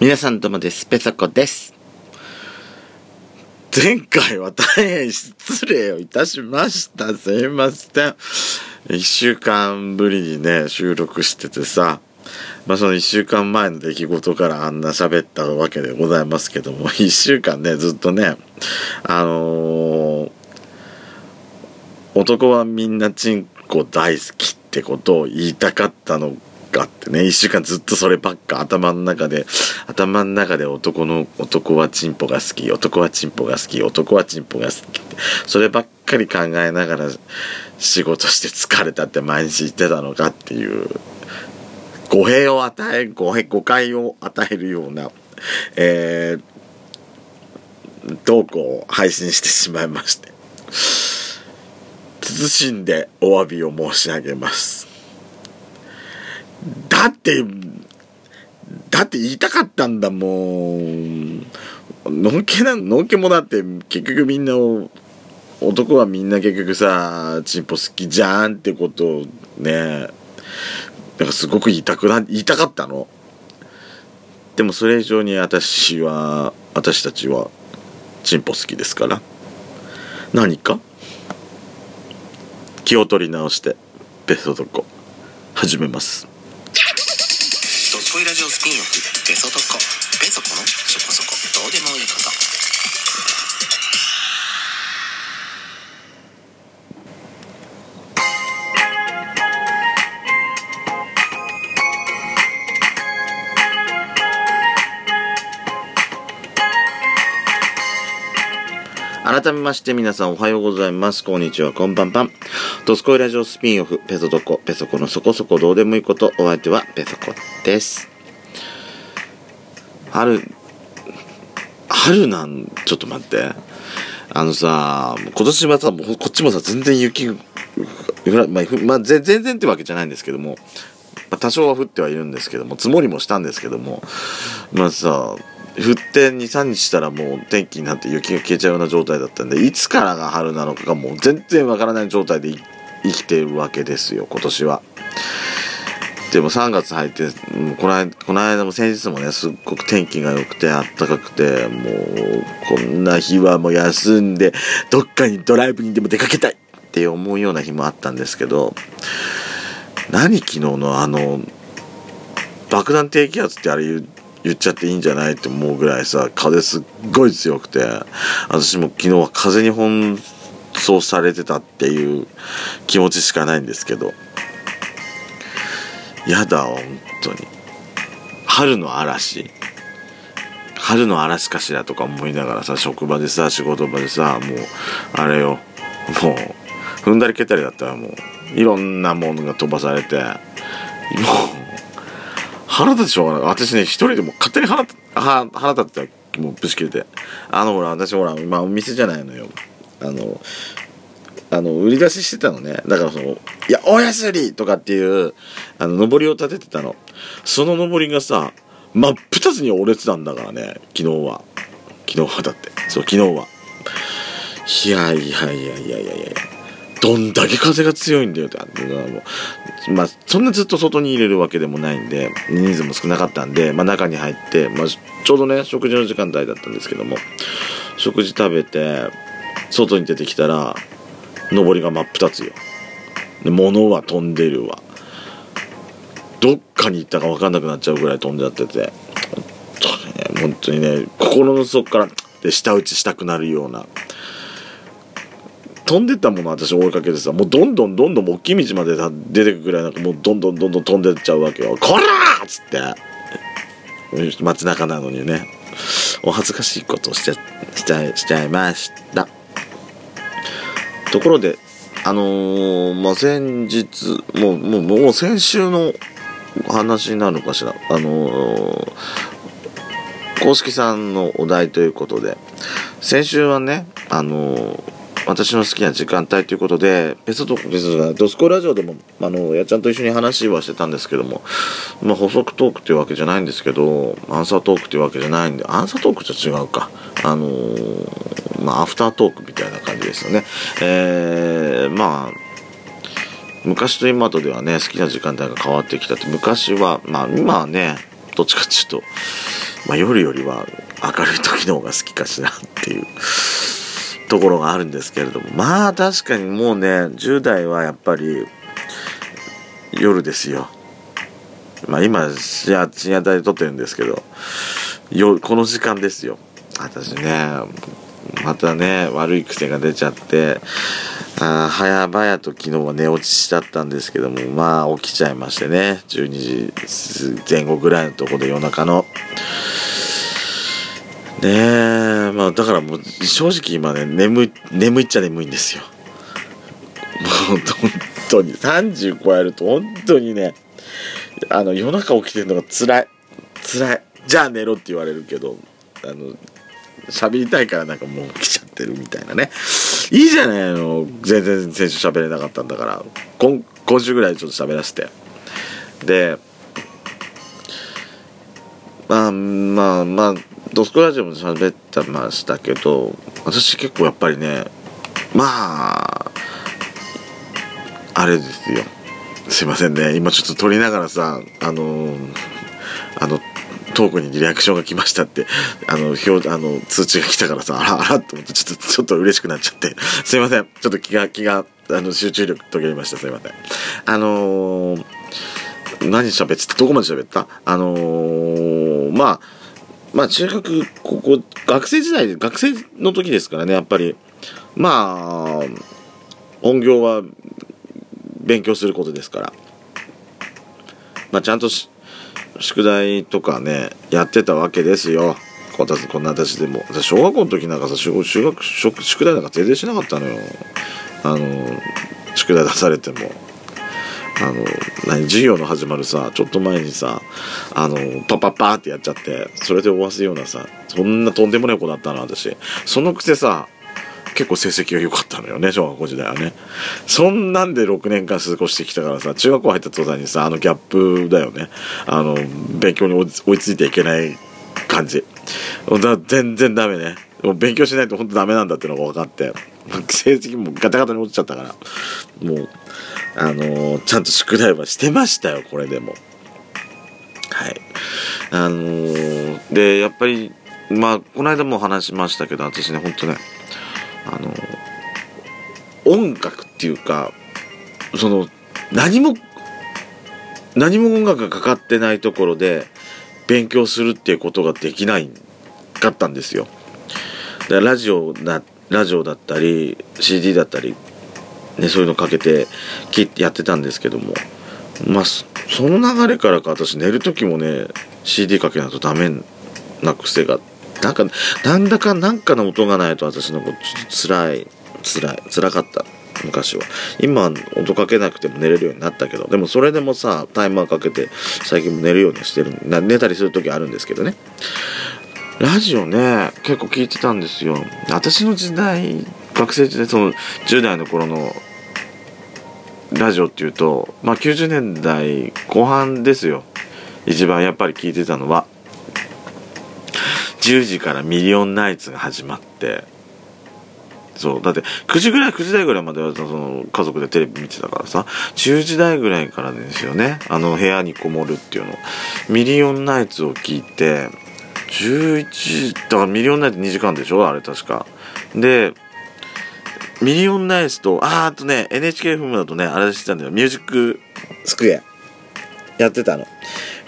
皆さんどうもです。ペソコです。前回は大変失礼をいたしました。すいません。一週間ぶりにね、収録しててさ、まあその一週間前の出来事からあんな喋ったわけでございますけども、一週間ね、ずっとね、あのー男はみんなチンコ大好きってことを言いたかったのかってね、一週間ずっとそればっか頭の中で、頭の中で男の、男はチンポが好き、男はチンポが好き、男はチンポが好きって、そればっかり考えながら仕事して疲れたって毎日言ってたのかっていう、語弊を与え、語弊、誤解を与えるような、えー、トークを配信してしまいまして。謹んでお詫びを申し上げます。だって、だって言いたかったんだもん。のんけな、のんけもだって結局みんな、男はみんな結局さ、チンポ好きじゃんってことをね、だからすごく言いたくな、言いたかったの。でもそれ以上に私は、私たちは、チンポ好きですから。何か？気を取り直してベストドコ始めますジオスピンオフベソドコベソコのそこそこどうでもいいこと。改めまして皆さんおはようございます。こんにちはこんばんばんドスコイラジオスピンオフペソドコペソコのそこそこどうでもいいこと。お相手はペソコです。春春なんちょっと待ってあのさ今年はさこっちもさ全然雪まあ、まあ、全然ってわけじゃないんですけども、多少は降ってはいるんですけども積もりもしたんですけどもまあさ降って23日したらもう天気になって雪が消えちゃうような状態だったんでいつからが春なのかがもう全然わからない状態で生きてるわけですよ今年は。でも3月入って、もうこの間、この間も先日もね、すっごく天気が良くて暖かくて、もう、こんな日はもう休んで、どっかにドライブにでも出かけたいって思うような日もあったんですけど、何昨日のあの、爆弾低気圧ってあれ言言っちゃっていいんじゃないって思うぐらいさ、風すっごい強くて、私も昨日は風に奔走されてたっていう気持ちしかないんですけど、やだ、本当に。春の嵐春の嵐かしらとか思いながらさ、職場でさ、仕事場でさ、もう、あれよ、もう、踏んだり蹴ったりだったらもう、いろんなものが飛ばされて、もう、腹立ってしょうがない。私ね、一人でも勝手に腹立は腹立ってたもうぶち切れて。あのほら、私ほら、今お店じゃないのよ。あの、あの、売り出ししてたのね。だからその、いや、おやすりとかっていう、あの、上りを立ててたの。その上りがさ、真っ二つに折れてたんだからね、昨日は。昨日はだって。そう、昨日は。いやいやいやいやいやいやどんだけ風が強いんだよって。あのまあ、そんなずっと外に入れるわけでもないんで、人数も少なかったんで、まあ中に入って、まあちょうどね、食事の時間帯だったんですけども、食事食べて、外に出てきたら、上りが真っ二つよ。で、物は飛んでるわ。どっかに行ったか分かんなくなっちゃうぐらい飛んじゃってて、本当にね、本当にね心の底から、で、舌打ちしたくなるような、飛んでったもの私追いかけてさもうどんどんどんどん大きい道まで出てくぐらいなんかもうどんどんどんどん飛んでっちゃうわけよ「こら!」っつって街中なのにねお恥ずかしいことをしちゃしちゃしちゃいましたところであのー、まあ先日もうもうもう先週の話になるのかしら。あのー、公式さんのお題ということで。先週はねあのー私の好きな時間帯ということで、ペソド、ペソドスコラジオでも、あの、やっちゃんと一緒に話はしてたんですけども、まあ、補足トークっていうわけじゃないんですけど、アンサートークっていうわけじゃないんで、アンサートークとは違うか。あのー、まあ、アフタートークみたいな感じですよね。えー、まあ、昔と今とではね、好きな時間帯が変わってきたって、昔は、まあ、今はね、どっちかっていうと、まあ、夜よりは明るい時の方が好きかしらっていう ところがあるんですけれども。まあ確かにもうね10代はやっぱり夜ですよ。まあ今深夜深夜帯で撮ってるんですけどよこの時間ですよ。私ねまたね悪い癖が出ちゃってあ早々と昨日は寝落ちしちゃったんですけどもまあ起きちゃいましてね12時前後ぐらいのところで夜中の。ねえまあだからもう正直今ね眠い眠いっちゃ眠いんですよ。もう本当に30超えると本当にねあの夜中起きてるのが辛い。辛い。じゃあ寝ろって言われるけどあの喋りたいからなんかもう起きちゃってるみたいなね。いいじゃないの。全然先週喋れなかったんだから。今今週ぐらいちょっと喋らせて。でまあまあまあドスコラジオも喋ってましたけど私結構やっぱりねまああれですよ。すいませんね。今ちょっと撮りながらさあのーあのトークにリアクションが来ましたってあの表あの通知が来たからさあら あらと思ってちょっとちょっと嬉しくなっちゃって。すいません。ちょっと気が気があの集中力途切れました。すいません。あのー何喋ってたどこまで喋った？あのーまあまあ中学ここ学生時代学生の時ですからねやっぱり。まあ本業は勉強することですから。まあちゃんとし宿題とかねやってたわけですよ。こんなこんな私でも。私小学校の時なんかさ修学宿題なんか全然しなかったのよ。あの宿題出されても。あの何授業の始まるさちょっと前にさあのパパパーってやっちゃってそれで終わすようなさそんなとんでもない子だったの私。そのくせさ結構成績が良かったのよね小学校時代はね。そんなんで6年間過ごしてきたからさ中学校入った途端にさあのギャップだよね。あの勉強に追いついていけない感じ。だ全然ダメね。もう勉強しないと本当ダメなんだっていうのが分かって。成績もガタガタに落ちちゃったから。もうあのーちゃんと宿題はしてましたよこれでも。はい。あのーでやっぱりまあこの間も話しましたけど私ね本当ねあの音楽っていうかその何も何も音楽がかかってないところで勉強するっていうことができないかったんですよ。だラジオだラジオだったり CD だったり、ね、そういうのかけてやってたんですけどもまあその流れからか私寝る時もね CD かけないとダメな癖があっなんかなんだかなんかの音がないと私のことちょっと辛い辛い辛かった。昔は。今音かけなくても寝れるようになったけど。でもそれでもさタイマーかけて最近も寝るようにしてる寝たりする時あるんですけどね。ラジオね結構聞いてたんですよ。私の時代学生時代その10代の頃のラジオっていうとまあ90年代後半ですよ。一番やっぱり聞いてたのは。10時からミリオンナイツが始まってそうだって9時ぐらい9時台ぐらいまではその家族でテレビ見てたからさ10時台ぐらいからですよね。あの部屋にこもるっていうの。ミリオンナイツを聞いて11だからミリオンナイツ2時間でしょ？あれ確か。でミリオンナイツとあーあとね NHKFM だとねあれしてたんだよ。ミュージックスクエア。やってたの。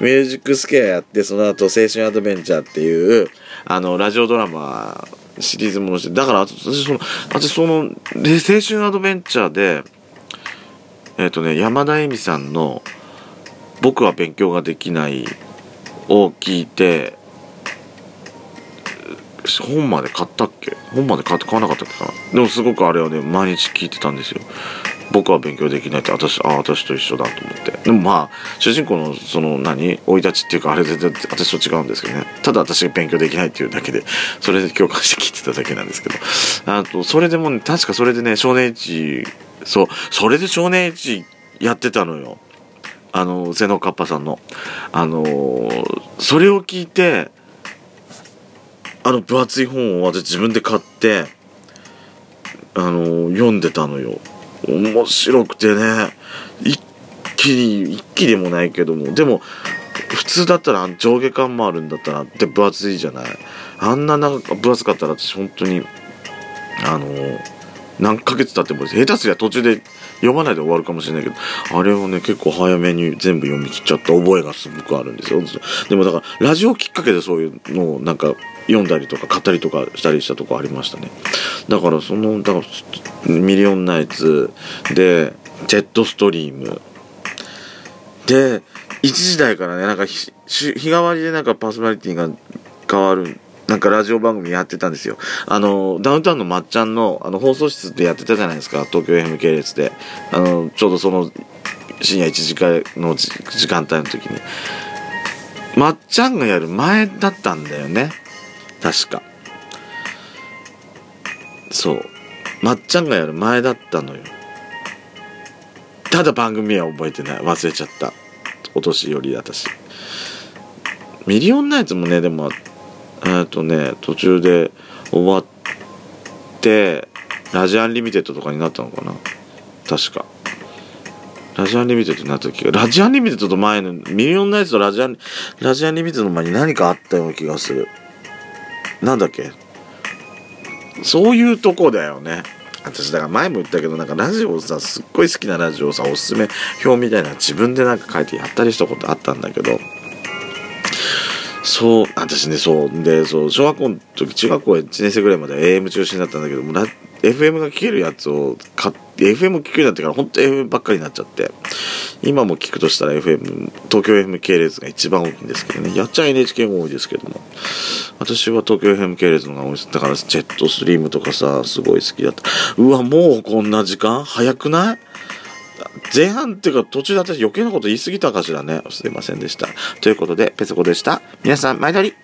ミュージックスケアやってその後青春アドベンチャーっていうあのラジオドラマシリーズものしてだから私その私その青春アドベンチャーでえっ、とね山田恵美さんの「僕は勉強ができない」を聞いて本まで買ったっけ？本まで買って買わなかったっけかな？でもすごくあれはね毎日聞いてたんですよ。僕は勉強できないって私あ私と一緒だと思って。でもまあ主人公のその何？生い立ちっていうかあれ全然私と違うんですけどね。ただ私が勉強できないっていうだけでそれで共感して聞いてただけなんですけど。あとそれでもね確かそれでね少年エッジそうそれで少年エッジやってたのよ。あの瀬野かっぱさんの。あのーそれを聞いてあの分厚い本を私自分で買ってあのー読んでたのよ。面白くてね。一気に一気でもないけども。でも普通だったら上下感もあるんだったらって分厚いじゃない。あんな長く分厚かったら私本当にあの何ヶ月経っても下手すりゃ途中で読まないで終わるかもしれないけどあれをね結構早めに全部読み切っちゃった覚えがすごくあるんですよ。でもだからラジオきっかけでそういうのをなんか読んだりとか買ったりとかしたりしたとこありましたねだからそのだからミリオンナイツでジェットストリームで1時台からねなんか日替わりでなんかパーソナリティが変わるなんかラジオ番組やってたんですよ。あの、ダウンタウンのまっちゃんの、あの、放送室でやってたじゃないですか、東京 FM 系列で。あの、ちょうどその、深夜1時間の時間帯の時に。まっちゃんがやる前だったんだよね。確か。そう。まっちゃんがやる前だったのよ。ただ番組は覚えてない。忘れちゃった。お年寄りだったし。ミリオンナイツもね、でも、えっとね途中で終わってラジアンリミテッドとかになったのかな確かラジアンリミテッドになった時がラジアンリミテッドと前のミリオンナイツとラジアンラジアンリミテッドの前に何かあったような気がするなんだっけ？そういうとこだよね私だから前も言ったけどなんかラジオをさすっごい好きなラジオをさおすすめ表みたいな自分でなんか書いてやったりしたことあったんだけどそう、私ね、そう。で、そう、小学校の時、中学校1年生ぐらいまで AM 中心だったんだけども、FM が聴けるやつを買って、FM を聴くようになってから、本当 FM ばっかりになっちゃって、今も聞くとしたら FM、東京 FM 系列が一番多いんですけどね、やっちゃ NHK も多いですけども、私は東京 FM 系列のが多いです。だから、ジェットスリームとかさ、すごい好きだった。うわ、もうこんな時間？早くない？前半っていうか途中で私余計なこと言い過ぎたかしらね。すいませんでした。ということで、ペソコでした。皆さん、前撮り